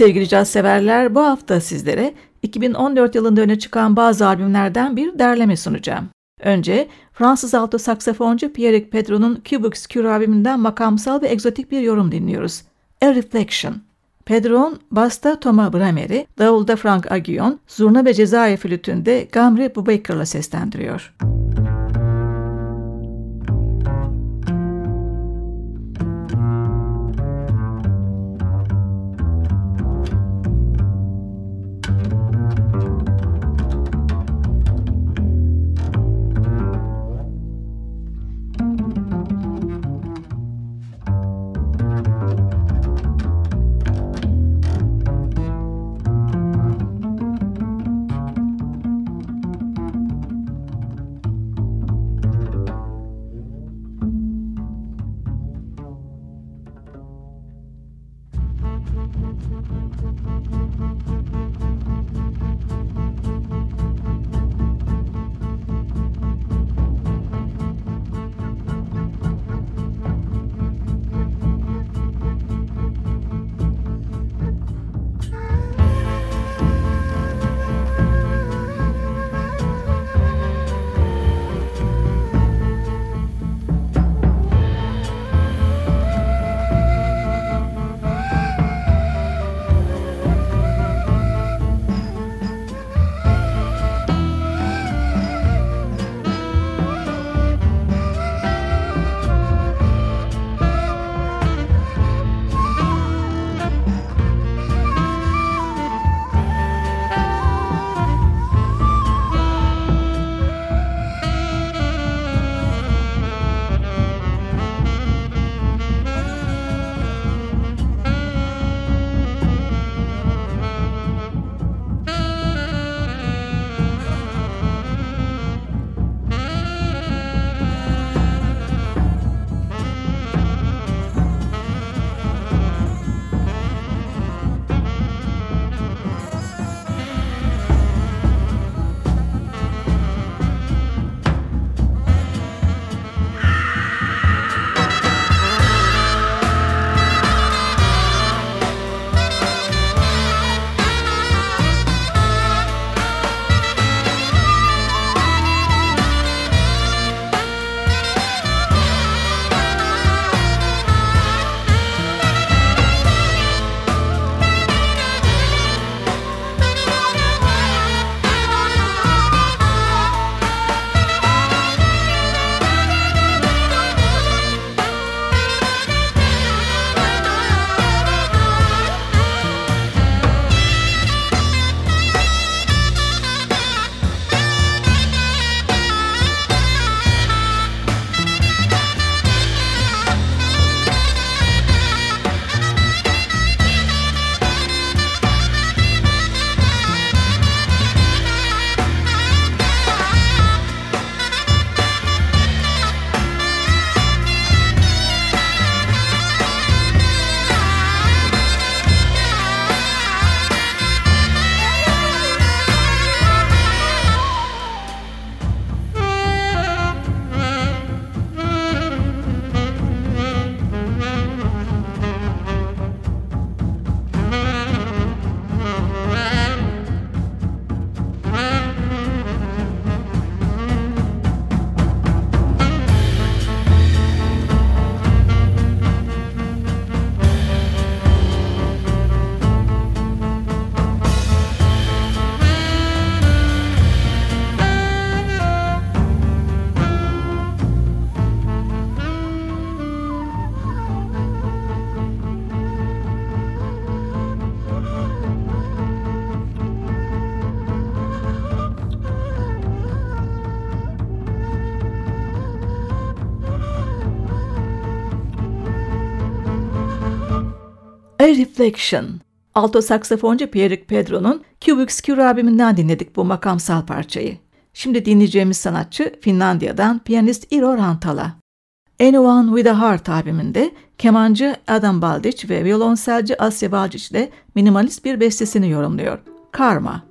sevgili caz severler, bu hafta sizlere 2014 yılında öne çıkan bazı albümlerden bir derleme sunacağım. Önce Fransız alto saksafoncu Pierre Pedro'nun Cubix Cure albümünden makamsal ve egzotik bir yorum dinliyoruz. A Reflection. Pedro'nun basta Thomas Bramer'i, davulda Frank Aguillon, zurna ve Cezayir flütünde Gamri Bubaker'la seslendiriyor. Müzik Reflection. Alto saksafoncu Pierre Pedro'nun Cure albümünden dinledik bu makamsal parçayı. Şimdi dinleyeceğimiz sanatçı Finlandiya'dan piyanist Iro Rantala. Anyone with a Heart albümünde kemancı Adam Baldic ve violonselci Asya Baldic ile minimalist bir bestesini yorumluyor. Karma.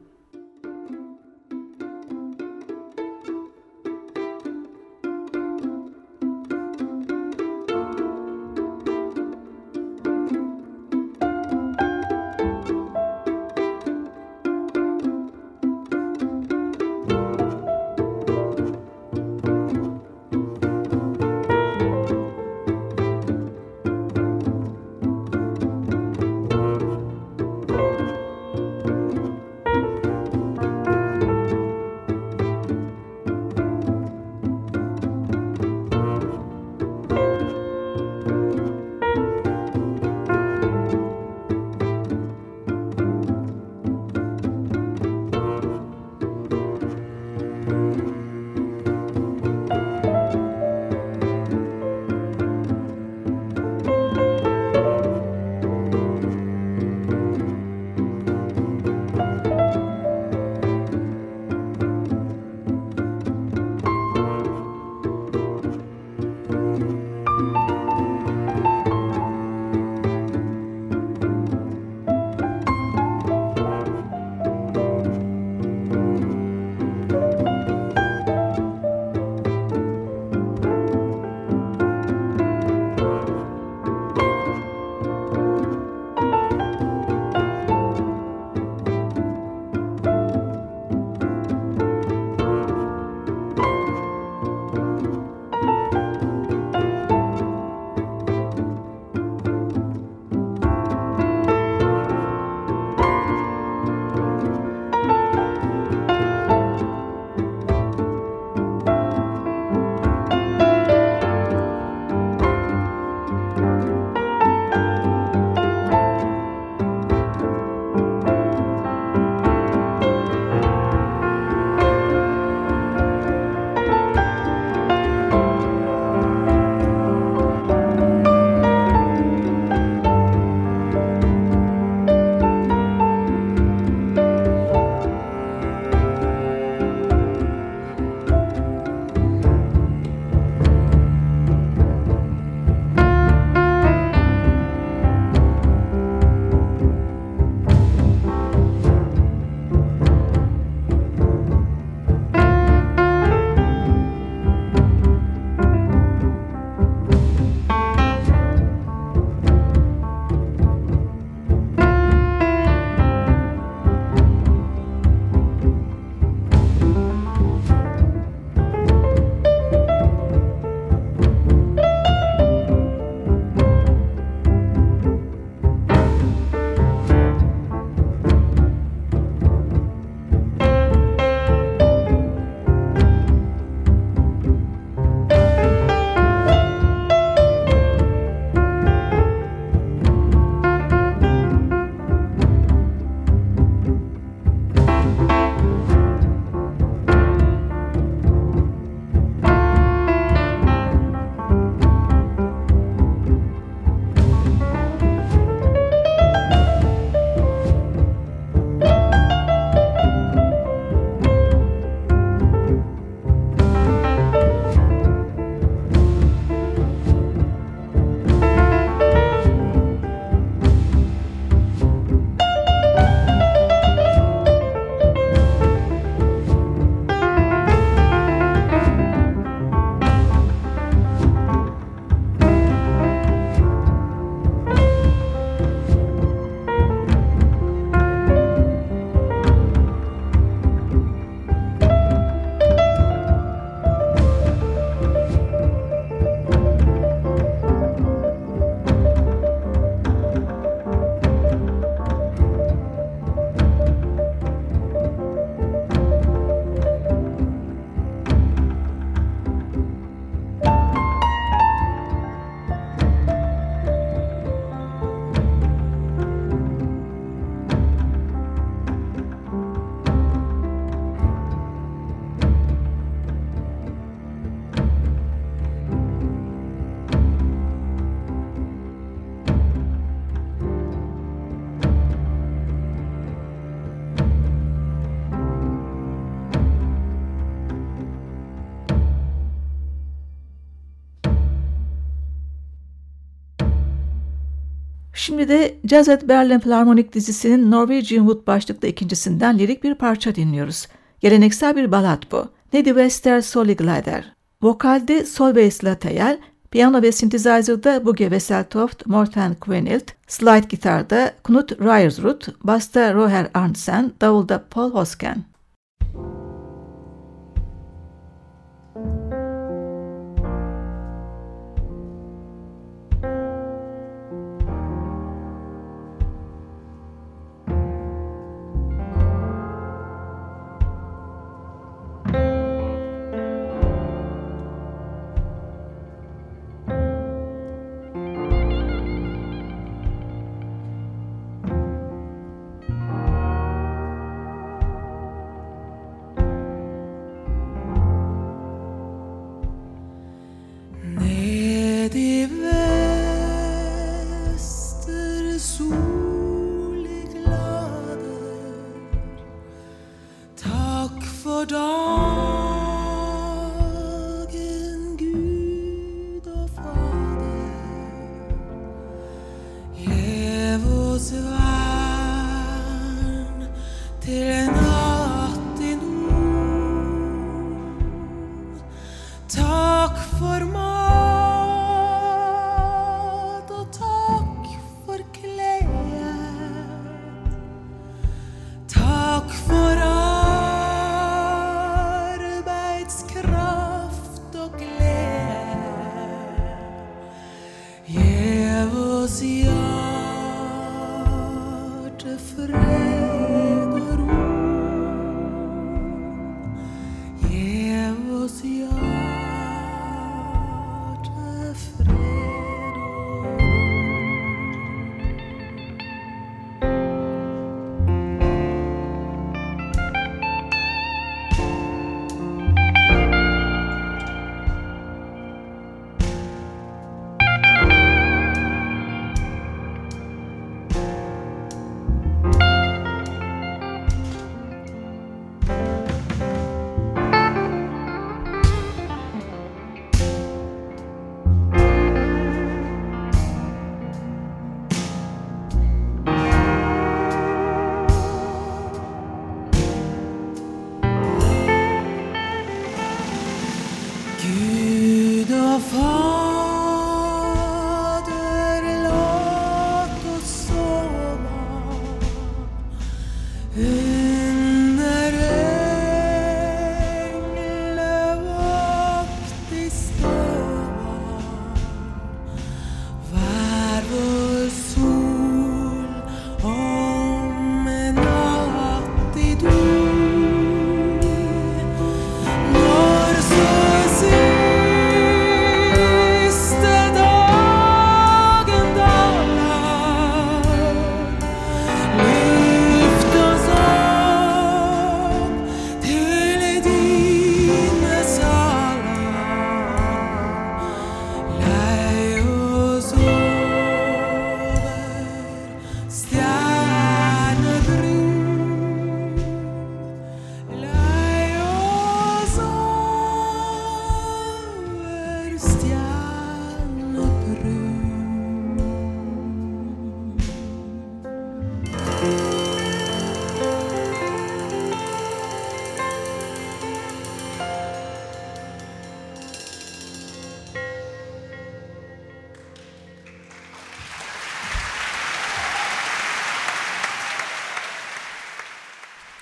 Şimdi de Jazz at Berlin Philharmonic dizisinin Norwegian Wood başlıklı ikincisinden lirik bir parça dinliyoruz. Geleneksel bir balat bu. Neddy Wester Soli Glider. Vokalde Solveig Latayel, piyano ve synthesizer'da Bugge Wesseltoft, Morten Quenilt, slide gitarda Knut Ryersrud, basta Roher Arntzen, davulda Paul Hosken.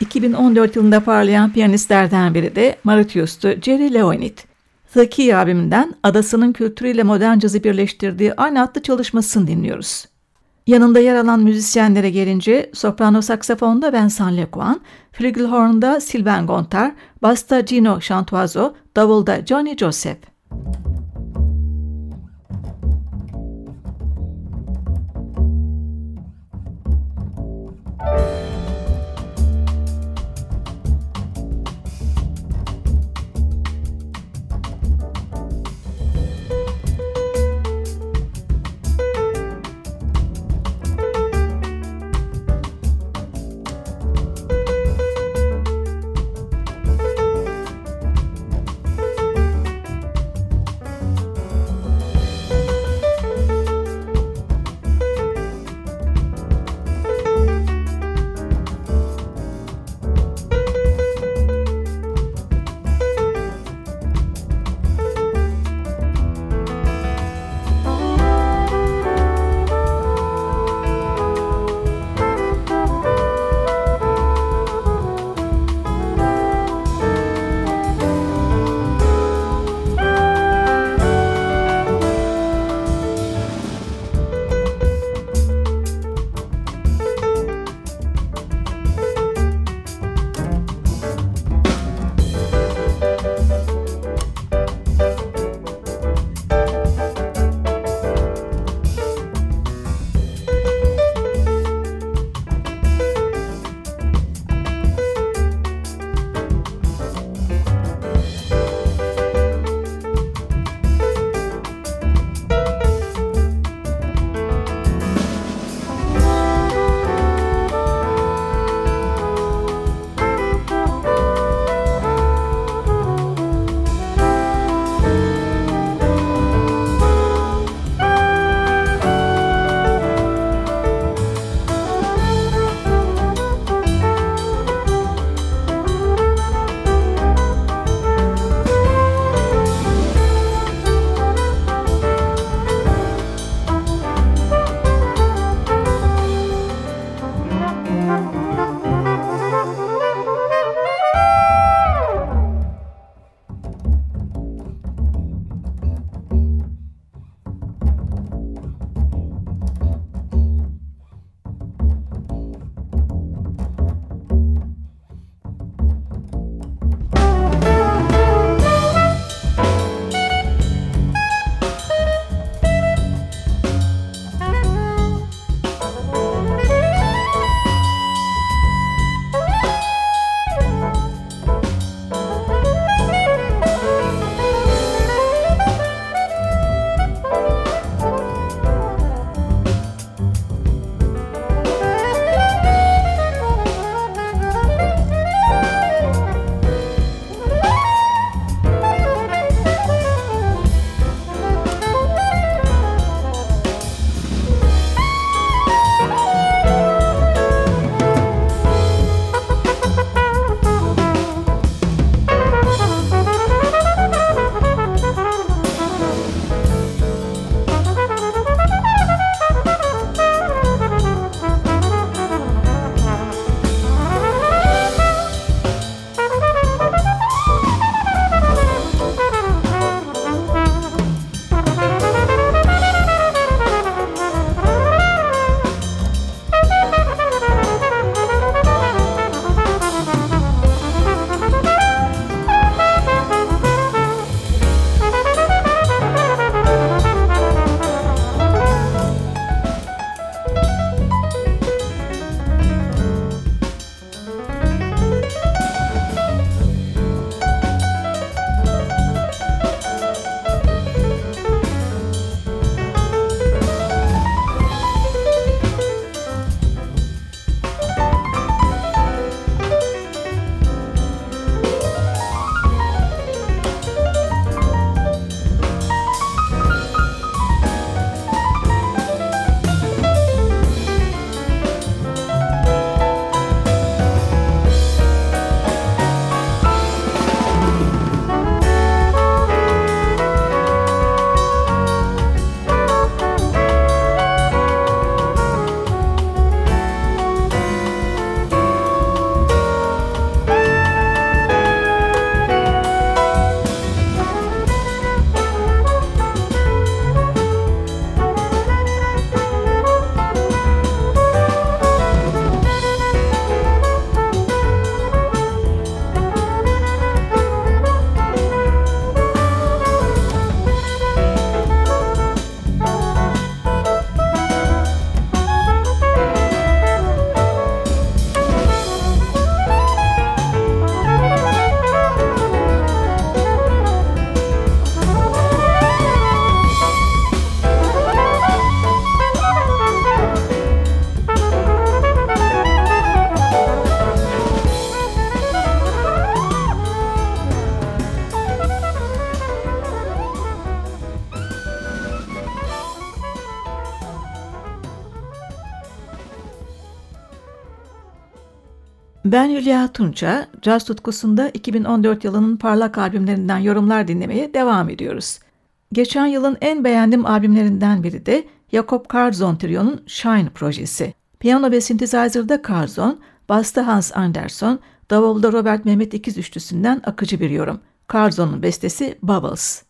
...2014 yılında parlayan piyanistlerden biri de Mauritius'tu Jerry Leonid. Key albümünden adasının kültürüyle modern cazı birleştirdiği aynı adlı çalışmasını dinliyoruz. Yanında yer alan müzisyenlere gelince soprano saksafonda Vincent Lecoin, flügelhorn'da Sylvain Gontard, basta Gino Chantoiseau, davulda Johnny Joseph. Ben Hülya Tunça, caz tutkusunda 2014 yılının parlak albümlerinden yorumlar dinlemeye devam ediyoruz. Geçen yılın en beğendiğim albümlerinden biri de Jakob Karzon Trio'nun Shine projesi. Piyano ve synthesizer'da Karzon, basta Hans Anderson, davulda Robert Mehmet İkiz üçlüsünden akıcı bir yorum. Karzon'un bestesi Bubbles.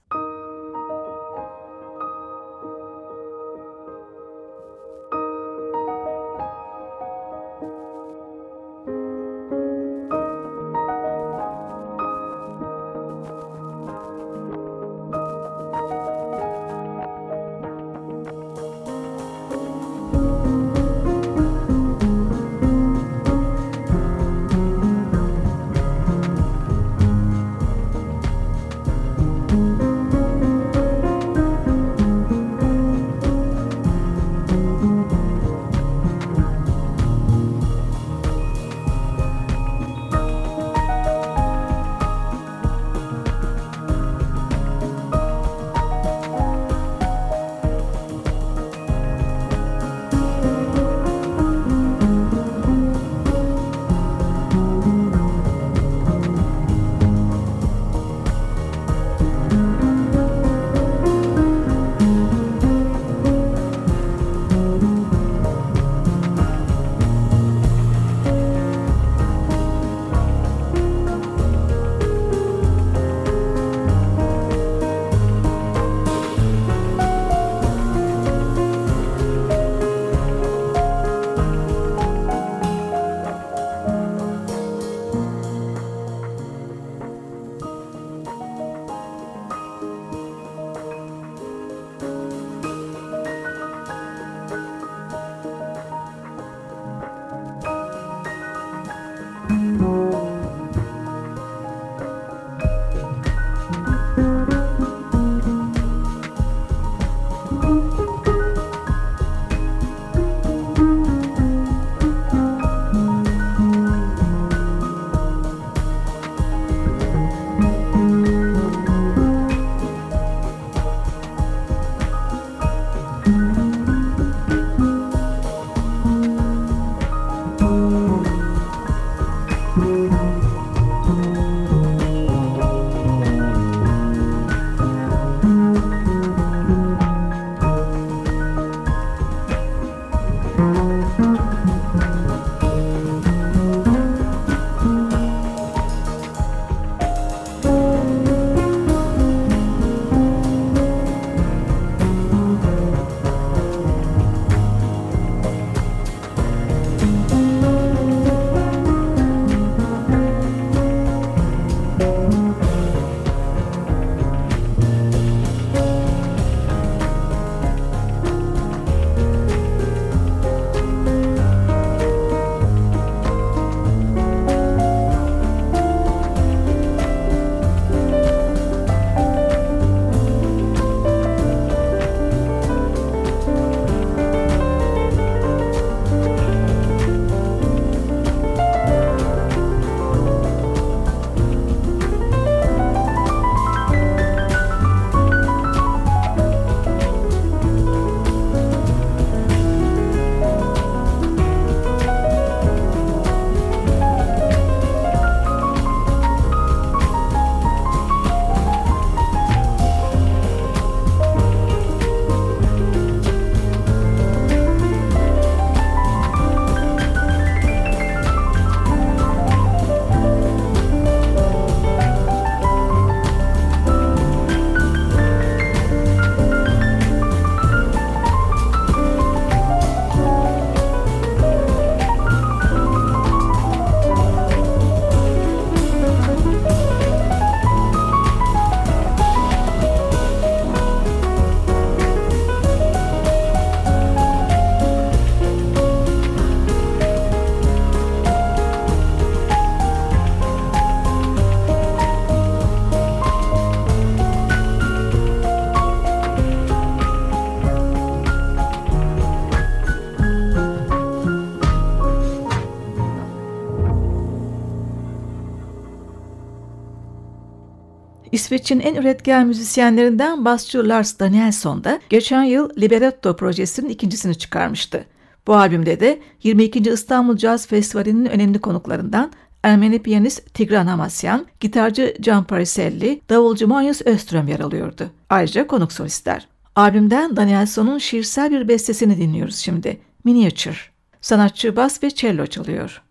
İsveç'in en üretken müzisyenlerinden basçı Lars Danielsson da geçen yıl Libretto projesinin ikincisini çıkarmıştı. Bu albümde de 22. İstanbul Caz Festivali'nin önemli konuklarından Ermeni piyanist Tigran Hamasyan, gitarcı Can Pariselli, davulcu Marius Öström yer alıyordu. Ayrıca konuk solistler. Albümden Danielson'un şiirsel bir bestesini dinliyoruz şimdi. Miniature. Sanatçı bas ve cello çalıyor.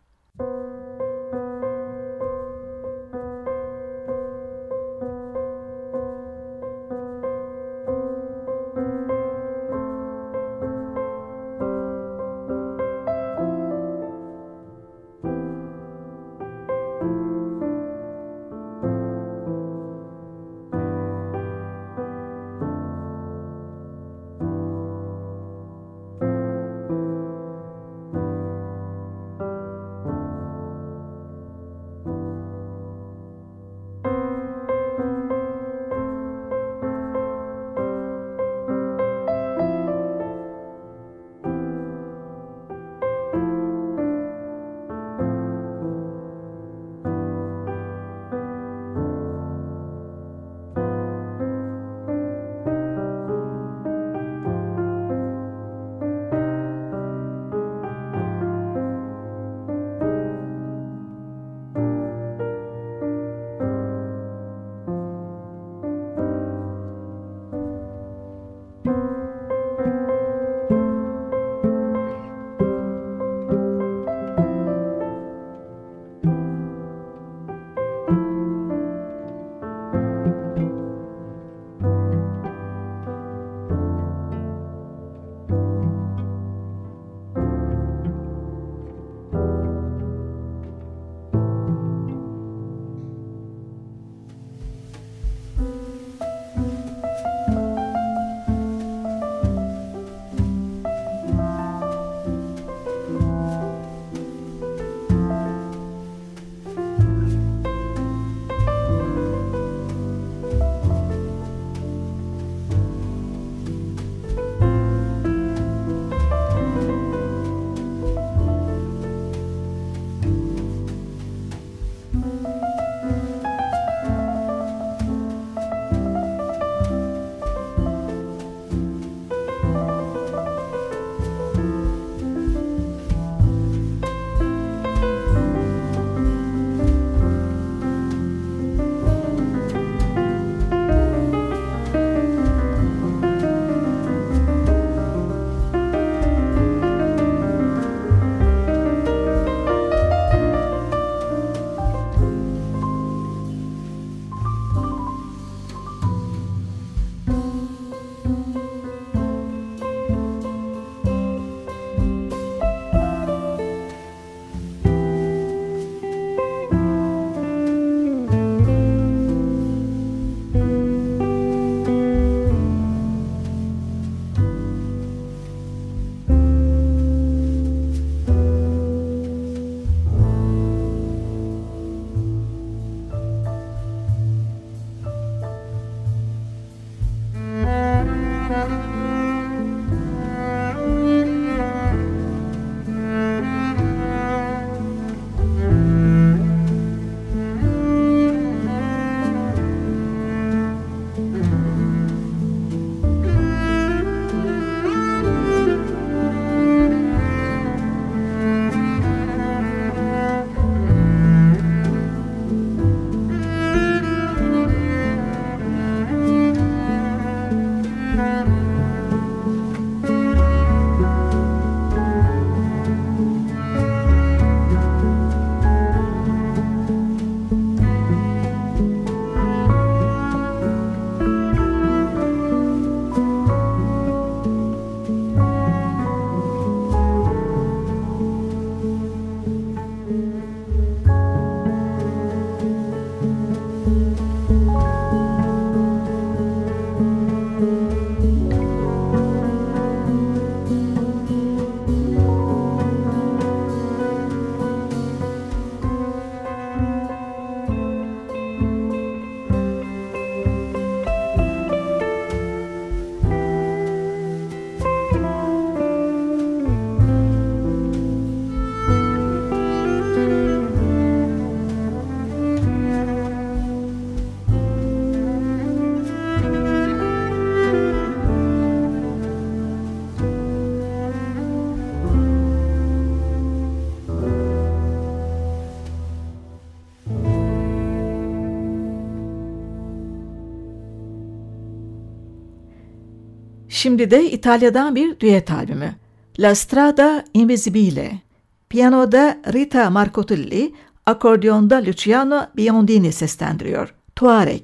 Şimdi de İtalya'dan bir düet albümü. La Strada Invisibile. Piyanoda Rita Marcotulli, akordiyonda Luciano Biondini seslendiriyor. Tuareg.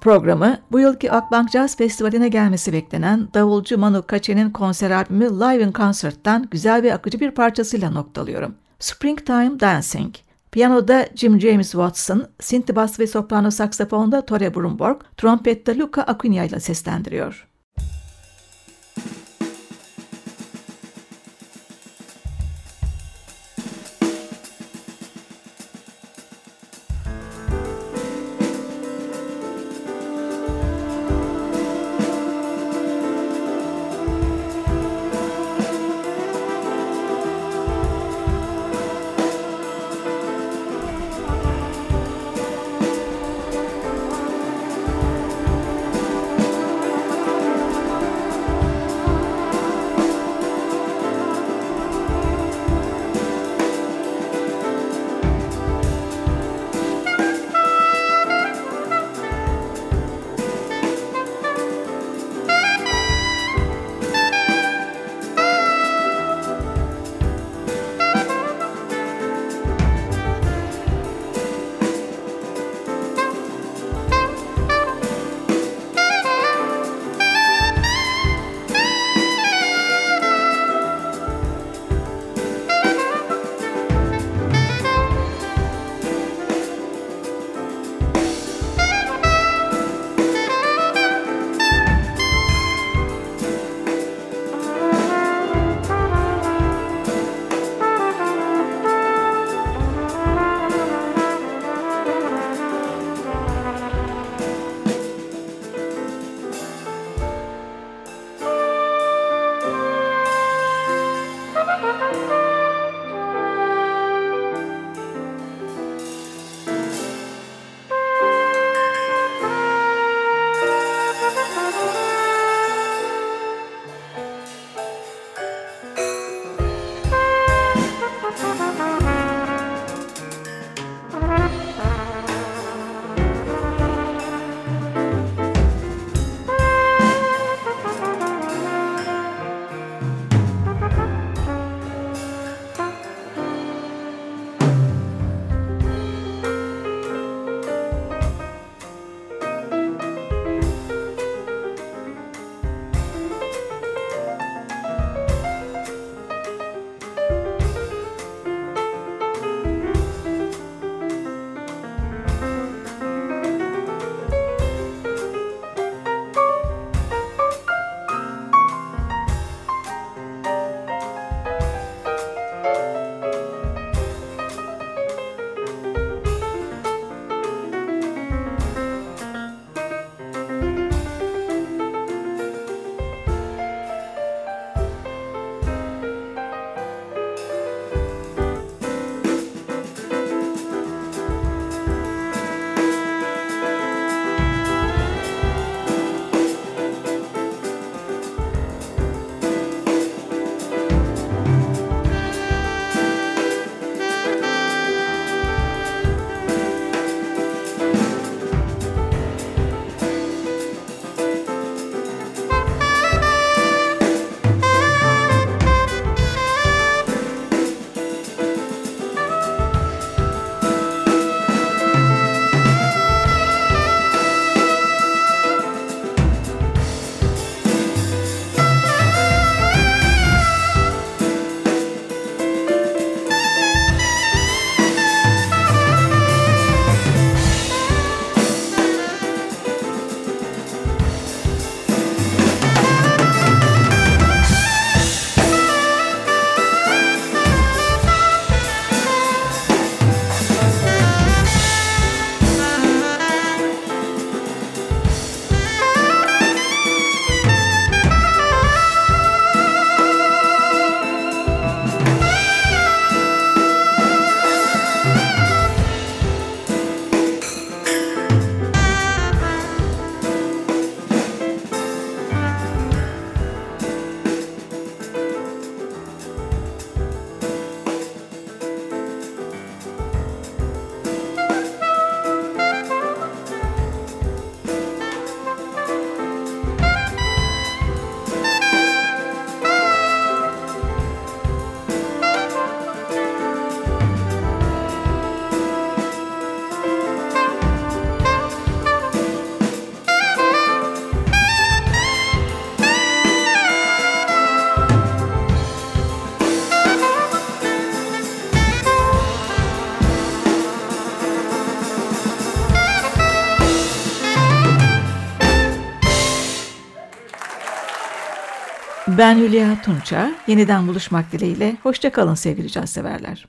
Programı bu yılki Akbank Jazz Festivali'ne gelmesi beklenen davulcu Manu Katche'nin konser albümü Live in Concert'tan güzel ve akıcı bir parçasıyla noktalıyorum. Springtime Dancing, Piyanoda Jim James Watson, synth ve soprano saksafonda Tore Brumborg, trompette Luca Acuna ile seslendiriyor. Ben Hülya Tunça. Yeniden buluşmak dileğiyle. Hoşçakalın sevgili caz severler.